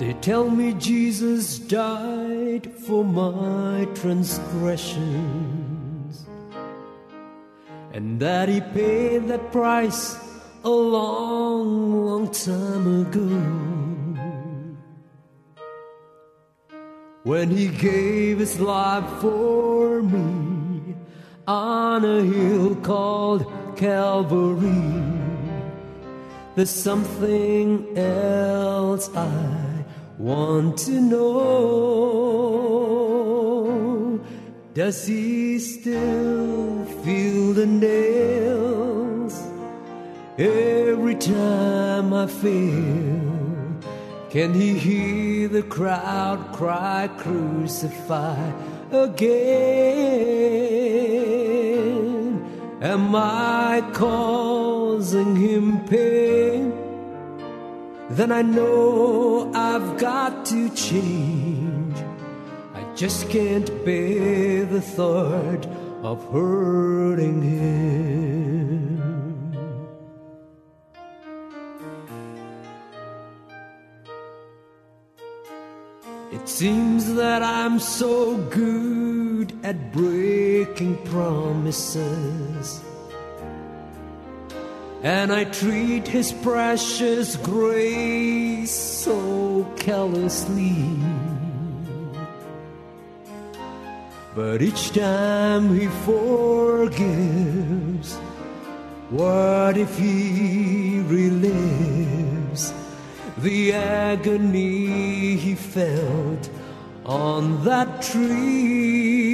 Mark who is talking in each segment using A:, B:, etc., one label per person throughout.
A: They tell me Jesus died for my transgressions and that he paid that price a long, long time ago. When he gave his life for me on a hill called Calvary. There's something else I want to know. Does he still feel the nails every time I fail? Can he hear the crowd cry, Crucify again? Am I causing him pain? Then I know I've got to change. I just can't bear the thought of hurting him. It seems that I'm so good at breaking promises. And I treat his precious grace so carelessly. But each time he forgives, what if he relives the agony he felt on that tree?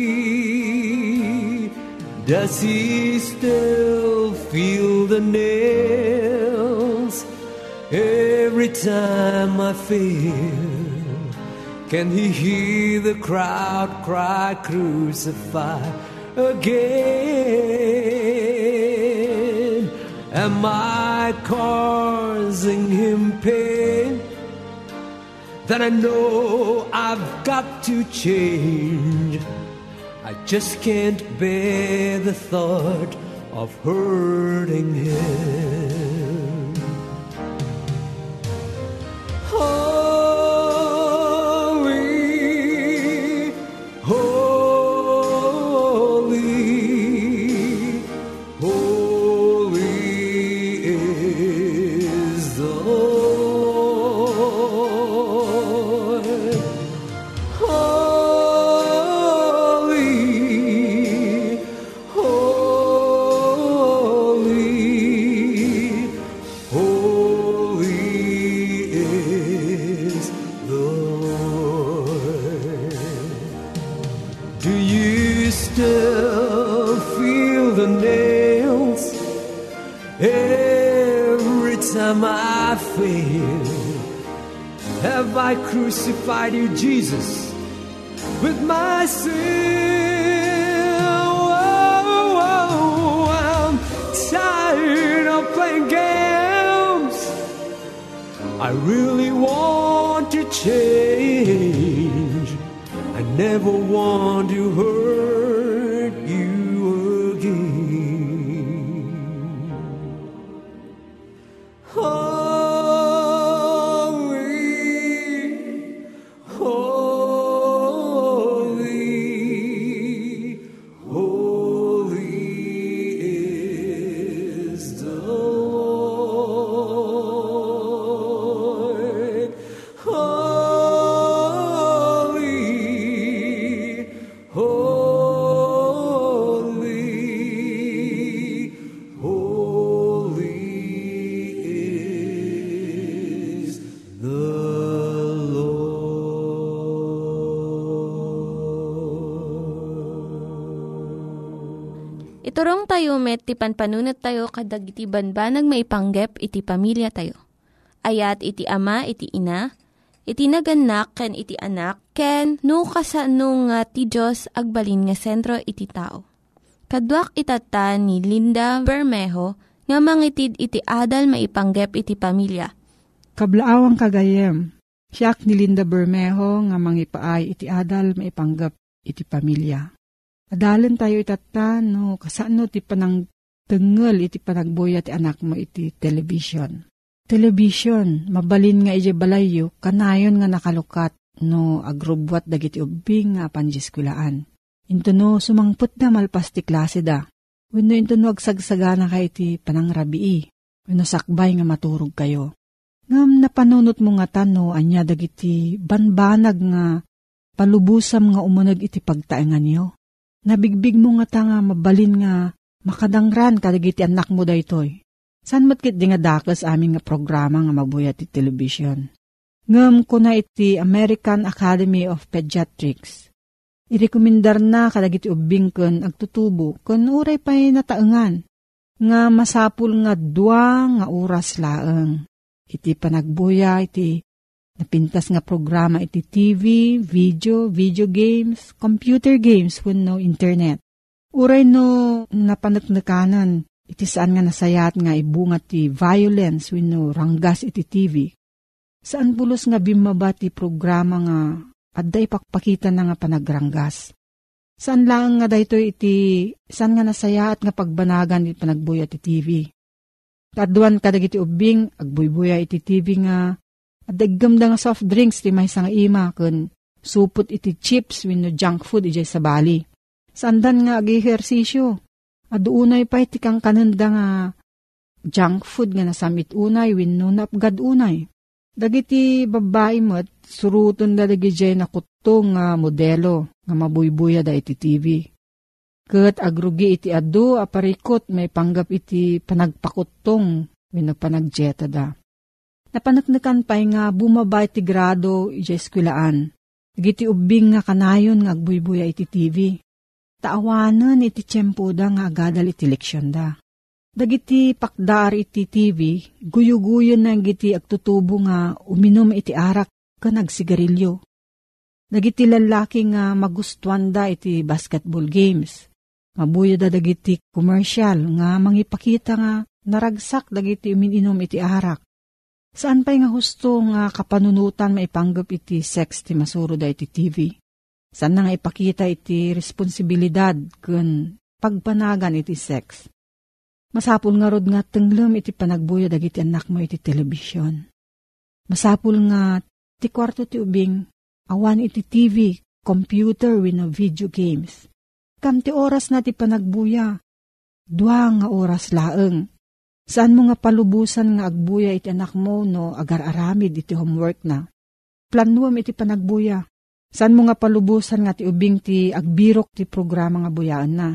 A: Does he still feel the nails every time I fail? Can he hear the crowd cry, Crucify again? Am I causing him pain? then I know I've got to change. I just can't bear the thought of hurting him.
B: Met, ti panpanunat tayo kadag iti banbanag maipanggep iti pamilya tayo. Ayat iti ama, iti ina, iti naganak, ken iti anak, ken no kasano nga ti Diyos agbalin nga sentro iti tao. Kaduak itata ni Linda Bermejo nga mangitid iti adal maipanggep iti pamilya.
C: Kablaawang kagayem, siyak ni Linda Bermejo nga mangipaay iti adal maipanggap iti pamilya. Adalan tayo itata no kasano ti panang tengel iti panagboya ti anak mo iti television. Television, mabalin nga iti balayo, kanayon nga nakalukat no agrubwat dagiti ubing nga panjiskwilaan. Into no sumangput na malpas ti klase da. Wenno into no agsagsagana ka iti panangrabii. Wenno sakbay nga maturog kayo. Ngam napanunot mo nga tano anya dagiti banbanag nga palubusam nga umunag iti pagtaengan niyo. Nabigbig mo nga ta nga mabalin nga makadangran kadagiti anak mo daytoy. San matkit di nga daklas aming nga programa nga mabuyat iti television. Ngam ko na iti American Academy of Pediatrics. Irekomendar na kadagiti ubing ken agtutubo ken uray pa'y nataengan nga masapul nga dua nga oras laeng. Iti panagbuya iti napintas nga programa iti TV, video, video games, computer games wenno internet. Uray no napanatnakanan iti saan nga nasayat nga ibungat ti violence wenno ranggas iti TV. Saan pulos nga bimaba ti programa nga adda ipakpakita na nga panagranggas. Saan lang nga dayto iti saan nga nasaya at nga pagbanagan iti panagbuya iti TV. Kaduan kadagiti ubing agbuybuya iti TV nga adaggam da nga soft drinks ti may nga ima kun supot iti chips wenno junk food iti sa bali. Sandan nga ag-ehersisyo. Aduunay pa iti kang kananda nga junk food nga nasamit unay wenno napgad unay. Dagiti babae mo't suruton da dagi na kutong nga modelo nga mabuybuya da iti TV. Kat agrugi iti adu aparikot may panggap iti panagpakutong wenno panagjeta da. Napanaknakan pa'y nga bumaba iti grado iti eskwilaan. Giti ubing nga kanayon nga agbuybuya iti TV. Taawanan iti tiyempo da nga agadal iti leksyon da. Dagiti pakdar iti TV, guyo-guyo na giti agtutubo nga uminom iti arak ka nagsigarilyo. Dagiti lalaki nga magustuhan da iti basketball games. Mabuyo da dagiti commercial nga mangipakita nga naragsak dagiti uminom iti arak. Saan pa'y nga husto nga kapanunutan maipanggap iti sex ti masuro da iti TV? Saan na nga ipakita iti responsibilidad kun pagpanagan iti sex? Masapul nga rod nga tenglem iti panagbuyo dagiti anak mo iti telebisyon. Masapul nga ti kwarto ti ubing awan iti TV, computer wenno video games. Kam ti oras na ti panagbuya. Dua nga oras laeng. Saan mo nga palubusan nga agbuya iti anak mo no agar-aramid iti homework na. Planuam iti panagbuya. Saan mo nga palubusan nga ti ubing ti agbirok ti programa nga buyaan na.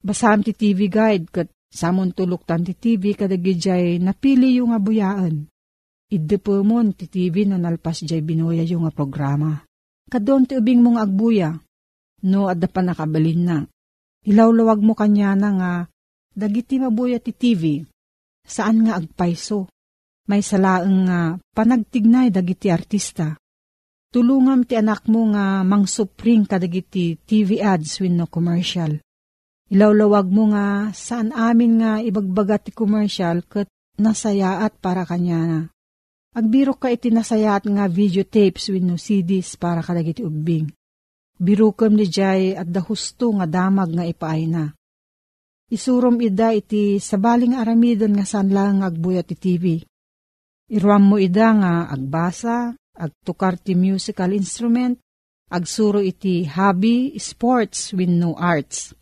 C: Basam ti TV guide kat Samon tulok tan ti TV kadagi jay napili yung nga buyaan. Idde mon ti TV no nalpas jay binuya yung nga programa. Kadon ti ubing mong agbuya. No adda pa nakabalin na. Ilawlawag mo kanya na nga dagiti mabuya ti TV. Saan nga agpaiso? May salaeng nga panagtignay dagiti artista. Tulungam ti anak mo nga mangsupring kadagiti TV ads win no commercial Ilawlawag mo nga saan amin nga ibagbaga ti commercial kat nasayaat para kanya na. Agbiro ka iti nasayaat nga videotapes with no CDs para kadagiti ubing. Birukam ni Jay at dahusto nga damag nga ipaay na. Isurom ida iti sabaling aramidon nga saan lang agbuya ti TV. Iruam mo ida nga agbasa, agtukar ti musical instrument, agsuro iti hobby, sports with no arts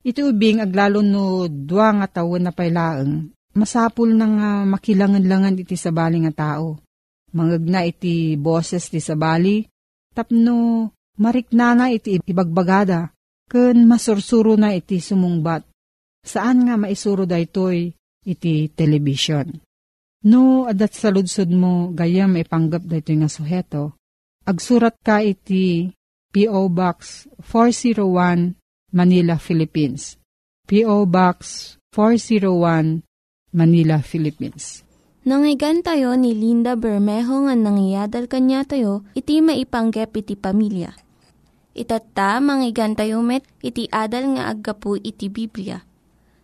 C: Iti ubing aglalo no dua nga tawo na pailaeng, masapul na nga makilangan-langan iti sabali nga tao. Mangagna iti boses ti sabali, tapno mariknana iti ibagbagada, ken masursuro na iti sumungbat. Saan nga maisuro da itoy iti television. No, adat sa ludsod mo, gayam ipanggap da ito nga suheto. Agsurat ka iti P.O. Box 401 Manila, Philippines. P.O. Box 401, Manila, Philippines.
B: Nangyigan tayo ni Linda Bermejo nga nangyadal kanya tayo, iti maipanggep iti pamilya. Itatta, manggigan tayo met, iti adal nga aggapu iti Biblia.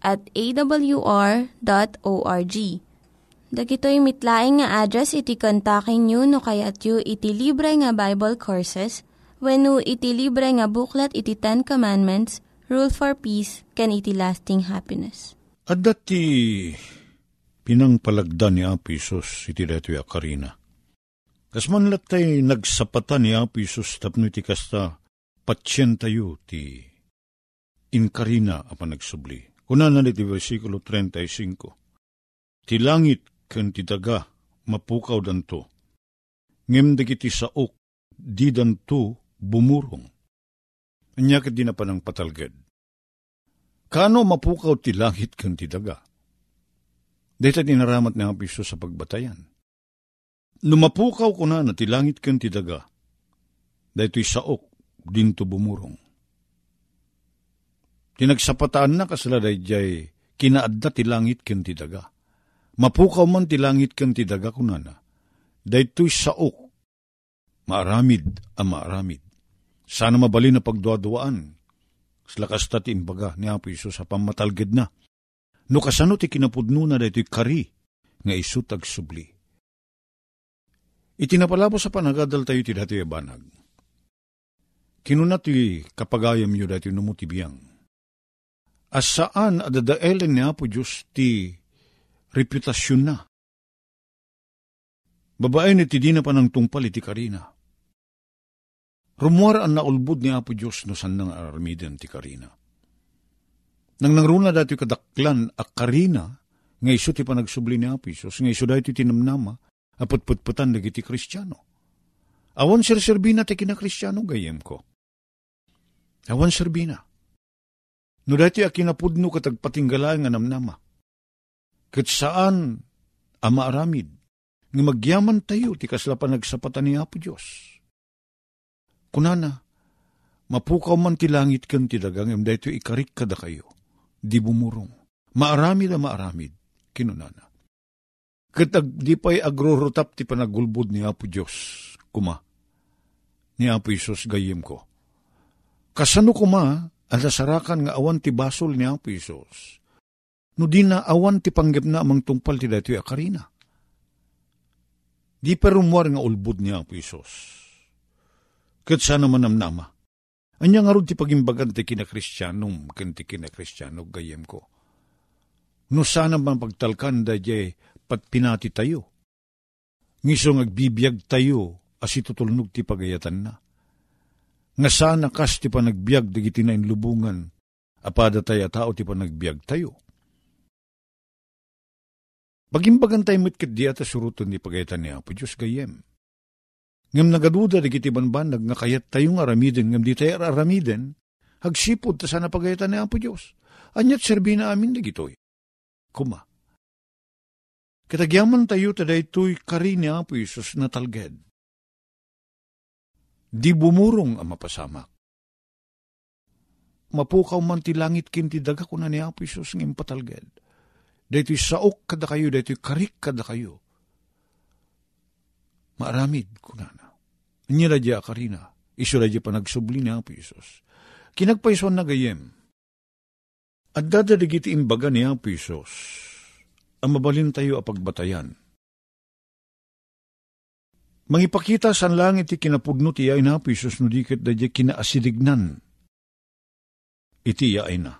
B: at awr.org. Dagitoy mitlaing nga address iti kontakin nyo no kayat yu iti libre nga Bible Courses when iti libre nga buklat iti Ten Commandments rule for peace, can iti lasting happiness.
D: At dati pinangpalagda ni Apisos iti dati akarina. Kas man latay nagsapata ni Apisos tapno iti kasta patsyen tayo ti inkarina apan nagsubli. Kuna na iti versikulo 35. Ti langit ken ti daga mapukaw danto. Ngem dagiti saok di danto bumurong Anyakit di na pa ng patalged. Kano mapukaw ti langit kan ti daga? Dito dinaramat ni Apiso sa pagbatayan. Numapukaw ko na na ti langit kan ti daga. Dito'y saok dinto bumurong. Tinagsapataan na kasala jay kinaadda ti langit kan ti daga. Mapukaw man ti langit kan ti daga kunana. Dito'y saok maaramid a maaramid. Sana mabali na pagduaduaan. Slakas tati imbaga ni Apo Iso sa pamatalged na. No kasano ti kinapudno na dito'y kari nga iso tagsubli. Itinapalabo sa panagadal tayo ti dati banag. Kinuna ti kapagayam yo dati numutibiyang. As saan adadaelen ni Apo Diyos ti reputasyon na. Babae ni ti na pa ng tungpal iti karina Rumuar ang naulbud ni Apo Diyos no san nang armiden ti Karina. Nang nangruna dati kadaklan a Karina, nga iso ti panagsubli ni Apo Diyos, nga iso dati tinamnama, apot-putputan dagiti kristyano. Awan sir serbina ti kina kristyano gayem ko. Awan serbina. No dati a kinapudno katagpatinggalaan nga namnama. Kat saan ama aramid, nga magyaman tayo, ti kasla pa nagsapatan ni Apo Diyos. Kunana, mapukaw man ti langit kan ti dagang, em dahito ikarik kada kayo, di bumurong. Maaramid na maaramid, kinunana. Katag di pa'y agrorotap ti panagulbod ni Apo Diyos, kuma, ni Apo Isos gayim ko. Kasano kuma, alasarakan nga awan ti basol ni Apo Isos, no di na awan ti panggap na amang tungpal ti dati akarina. Di perumwar nga ulbud niya Apo Isos. Kat sana manamnama. Anya nga ti pagimbagan ti kinakristiyanong, ken ti kinakristiyanog gayem ko. No sana man pagtalkan da jay pat pinati tayo. Ngisong agbibiyag tayo, as itutulnog ti pagayatan na. Nga sana kas ti panagbiag dagiti na lubungan, apada tayo tao ti panagbiag tayo. Bagimbagan tayo mitkat di ata suruton ni pagayatan ni Apo Diyos gayem. Ngam nagaduda di kiti banbanag nga kayat tayong aramiden, ngam di tayo aramiden, hagsipod ta sana pagayatan ni Apo Diyos. Anyat serbi na amin di gitoy. Kuma. Kitagyaman tayo tada ito'y kari ni Apo Isos na talged. Di bumurong ang mapasamak. Mapukaw man ti langit kinti daga ko na ni Apo Isos ng patalged daytoy saok kada kayo, daytoy karik kada kayo. Maaramid kunana. Inya radya karina, iso radya pa nagsubli ni Apo Isos. Kinagpaison na gayem. At dadadigiti imbaga ni Apo Isos, ang mabalin tayo apagbatayan. Mangipakita san langit ti kinapudno ti ay na Apo Isos no dikit dadya kinaasidignan. Iti ay na.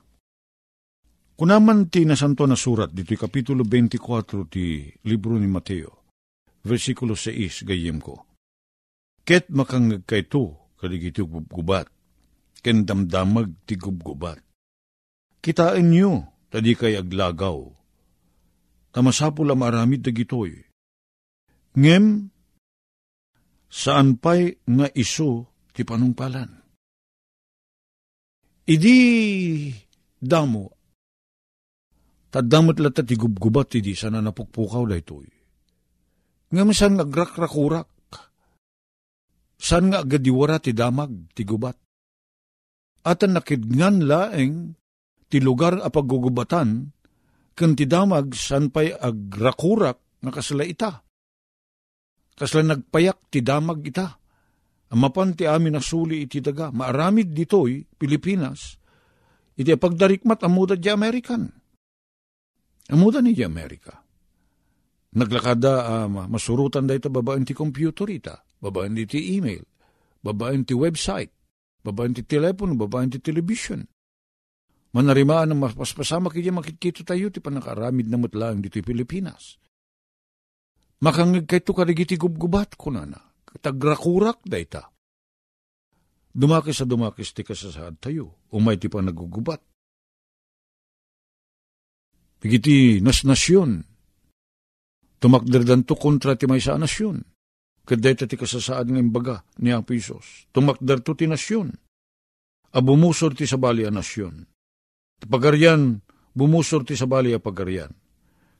D: Kunaman ti nasanto na surat, dito'y kapitulo 24 ti libro ni Mateo, versikulo 6, gayem ko. Ket makangag kayto, kaligiti gubgubat, ken damdamag ti gubgubat. Kitain nyo, tadi kay aglagaw. Tamasapo la maramid dagitoy. Ngem, saan pa'y nga iso ti panungpalan? Idi damo Tadamot lata ti gubgubat ti di sana napukpukaw da itoy. Nga misan nagrakrakurak. San nga agadiwara ti damag ti gubat. At nakidngan laeng ti lugar a paggugubatan ken ti damag san pay agrakurak nga kasla ita. Kasla nagpayak ti damag ita. Amapan ti amin na suli iti daga. Maaramid ditoy, Pilipinas, iti pagdarikmat amuda di American Amuda ni Amerika. Naglakada uh, masurutan da ito babaan ti computer ita, babaan ti email, babaan ti website, babaan ti telepono, babaan ti television. Manarimaan ng maspasama kaya makikito tayo ti panakaramid na mutlang dito Pilipinas. Makangag kay to karigiti gubgubat ko na na, tagrakurak da ita. Dumakis sa dumakis ti kasasaad tayo, umay ti pa nagugubat. Pigiti nas nasyon. Tumakderdan to kontra ti may sa nasyon. Kaday ti kasasaad ng imbaga ni Apo Isos. Tumakder to ti nasyon. A bumusor ti sabali a nasyon. Pagaryan, bumusor ti sabali a pagaryan.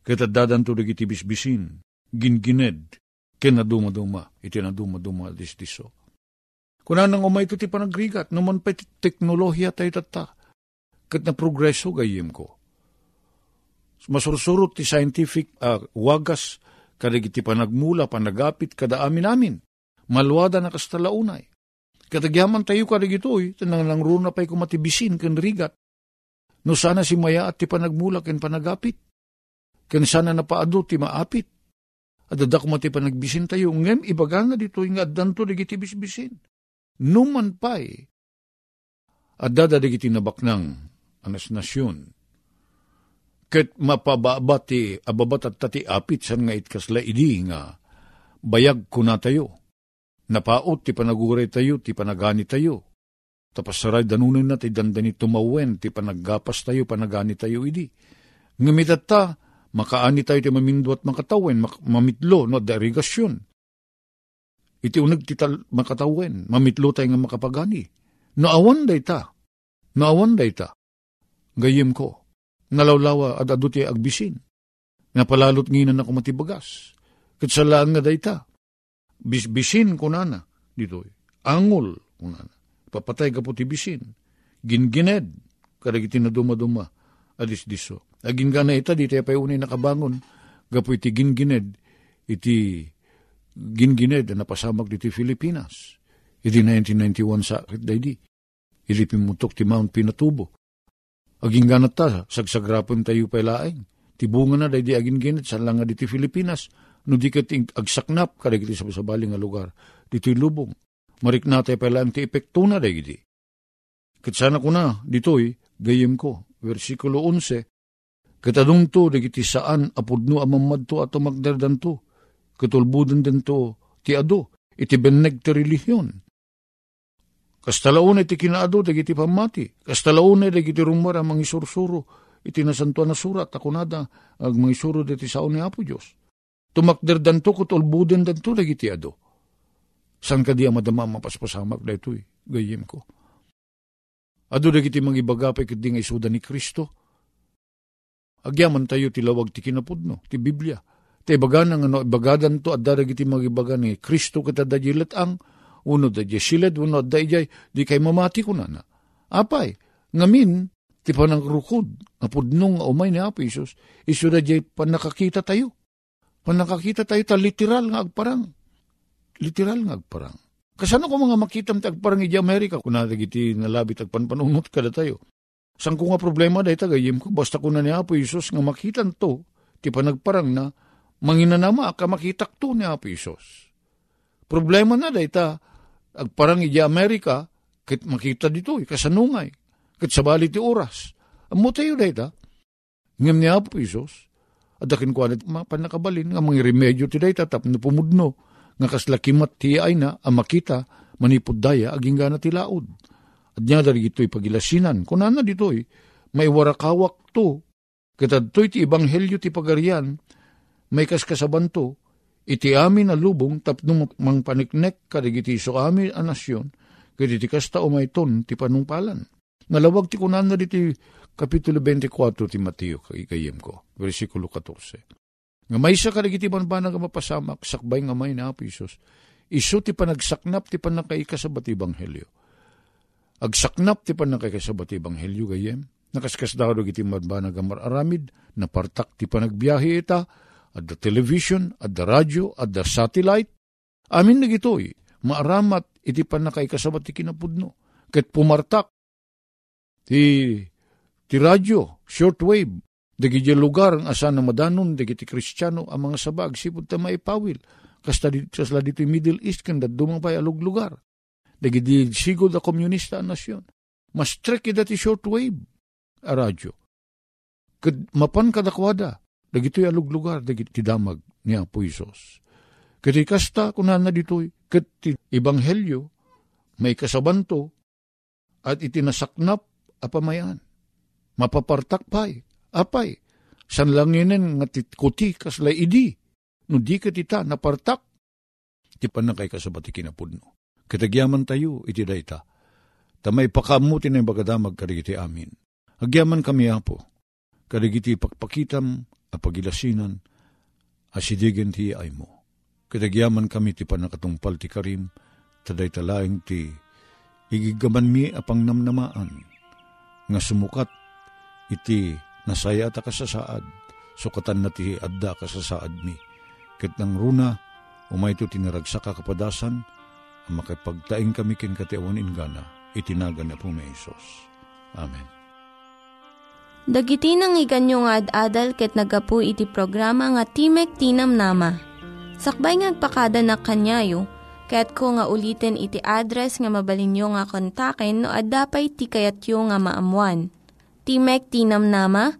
D: Kita dadan to dagiti bisbisin, gingined, ken naduma-duma, iti naduma-duma distiso. Kuna nang umay ito ti panagrigat, naman pa ti teknolohiya tayo tata. Kat na progreso gayim ko masursurot ti scientific uh, wagas kadagiti panagmula, panagapit, kada amin amin. Malwada na kastalaunay. Katagyaman tayo kadagitoy, tanang lang runa pa'y kumatibisin ken rigat. No sana si maya at ti panagmula ken panagapit. Ken sana napaado ti maapit. At dadak mo ti panagbisin tayo, ngem ibaga nga dito nga addanto digiti bisbisin. Numan pa'y. At dada digiti nabaknang anas nasyon ket mapababati ababat at tati apit san nga itkasla idi nga bayag ko na tayo. Napaot ti panaguray tayo, ti panagani tayo. Tapos saray danunin na ti dandani tumawen, ti panaggapas tayo, panagani tayo idi. Ngamitat ta, makaani tayo ti mamindo at makatawen, mak- mamitlo, no, derigasyon. Iti unag ti makatawen, mamitlo tayo nga makapagani. Naawan day ta, naawan day ta. Gayim ko, nalawlawa at aduti agbisin. Nga palalot nginan ako matibagas. Kat sa lang nga dayta. Bisbisin ko na dito. Angol ko na Papatay ka po ti bisin. Gingined. Karagiti na dumaduma. Adis diso. Agin ka na ita, di tayo pa unay nakabangon. Gapo iti gingined. Iti gingined na napasamag dito Pilipinas. Iti 1991 sa akit di. Iti pimutok ti Mount Pinatubo. Aging ganat ta, sagsagrapon tayo pa ilaing. Tibunga na day di agin ginit sa lang diti Pilipinas. No di ka agsaknap kada giti sa sabali nga lugar. Dito lubong. Marik na tayo pala ang ti epekto na day giti. Katsana ko na, dito'y, gayem ko, versikulo 11, Katadong to, dagiti saan, apudno amamad to at magdardan to. Katulbudan din to, ti ado, iti beneg ti relihiyon. Kastalauna iti kinaado, dagiti pamati. Kastalauna dagiti rumara, mga isursuro, iti nasantuan na surat, ako nada, ag mga isuro diti sao ni Apo Diyos. Tumakder to, kutulbudan danto, dagiti ado. San ka di madama mapaspasamak da ito'y, gayim ko. Ado dagiti mga ibagapay kat di nga isuda ni Kristo. Agyaman tayo tilawag ti kinapudno, ti Biblia. Ti ibagan nga no, ibagadan to at daragiti mga ibagan ni Kristo kita dajilat ang uno da silid, uno da ijay, di kay mamati ko na na. Apay, ngamin, ti panang rukod, nga pudnong umay ni Apo Isus, iso da jay panakakita tayo. Panakakita tayo ta literal nga agparang. Literal nga agparang. Kasano ko mga makitam ti agparang iji Amerika, kung natagiti nalabit agpanpanunot kada tayo. Sang ko nga problema dahi tagayim ko, basta ko na ni Apo Isus nga makitan to, ti panagparang na, manginanama ka makitak to ni Apo Isus. Problema na dahi ta, agparang iji Amerika, kit makita dito, kasanungay, kit sabali ti oras. Amo tayo dahi ta, ngam ni Apo Isos, adakin ko anit panakabalin, nga mga remedyo ti dahi ta, tap na pumudno, nga kaslakimat ti ay na, ang makita, manipod daya, aging gana ti laod. At niya dari ito'y pagilasinan, kunan na dito'y, may warakawak to, katadto'y ti ibanghelyo ti pagarian, may kaskasaban to, iti amin na lubong tapno mang paniknek kadigiti so amin a nasyon, kadi ti kasta umayton ti panungpalan. Nalawag ti kunan na diti Kapitulo 24 ti Mateo kayem ko, versikulo 14. Nga may sa kadigiti banbana nga mapasamak, sakbay nga may na apisos, iso ti panagsaknap ti panakaika sa batibanghelyo. Agsaknap ti panakay sa batibanghelyo gayem, nakaskas daw iti banbana nga mararamid, napartak ti panagbiyahe ita, at the television, at the radio, at the satellite. Amin na gitoy, maaramat iti panakay kasabat ti kinapudno. Ket pumartak ti, ti radio, shortwave, dagiti lugar ang asa na madanon, dagiti kristyano, ang mga sabag, sipod ta maipawil. Kasta sasla dito Middle East, kanda dumapay alog lugar. Dagiti sigod da komunista ang nasyon. Mas trek dati shortwave, a radio. Kad mapan kadakwada, dagitoy alog lugar, dagiti damag ni Apo Isos. Kati kasta kunan na ditoy, kati ibanghelyo, may kasabanto, at itinasaknap apamayan. Mapapartak pay, apay, san langinin nga kuti kasla idi, no di ka tita napartak, ti panakay kasabati kinapudno. Kitagyaman tayo, iti dayta. Tamay pakamuti na bagadamag karigiti amin. Agyaman kami apo, karigiti pakpakitam, apagilasinan, asidigen ti ay mo. Kitagyaman kami ti panakatungpal ti karim, taday talaing ti igigaman mi apang namnamaan, nga sumukat iti nasaya ta kasasaad, sukatan na ti adda kasasaad mi. Ket nang runa, umay to tinaragsak kapadasan, ang makipagtaing kami kin katiawan ingana, itinagan na po may Isos. Amen.
B: Dagiti nang iganyo nga ad-adal ket nagapu iti programa nga Timek Tinam Nama. Sakbay ngagpakada na kanyayo, ket ko nga ulitin iti address nga mabalinyo nga kontaken no ad-dapay tikayatyo nga maamuan. Timek Tinam Nama,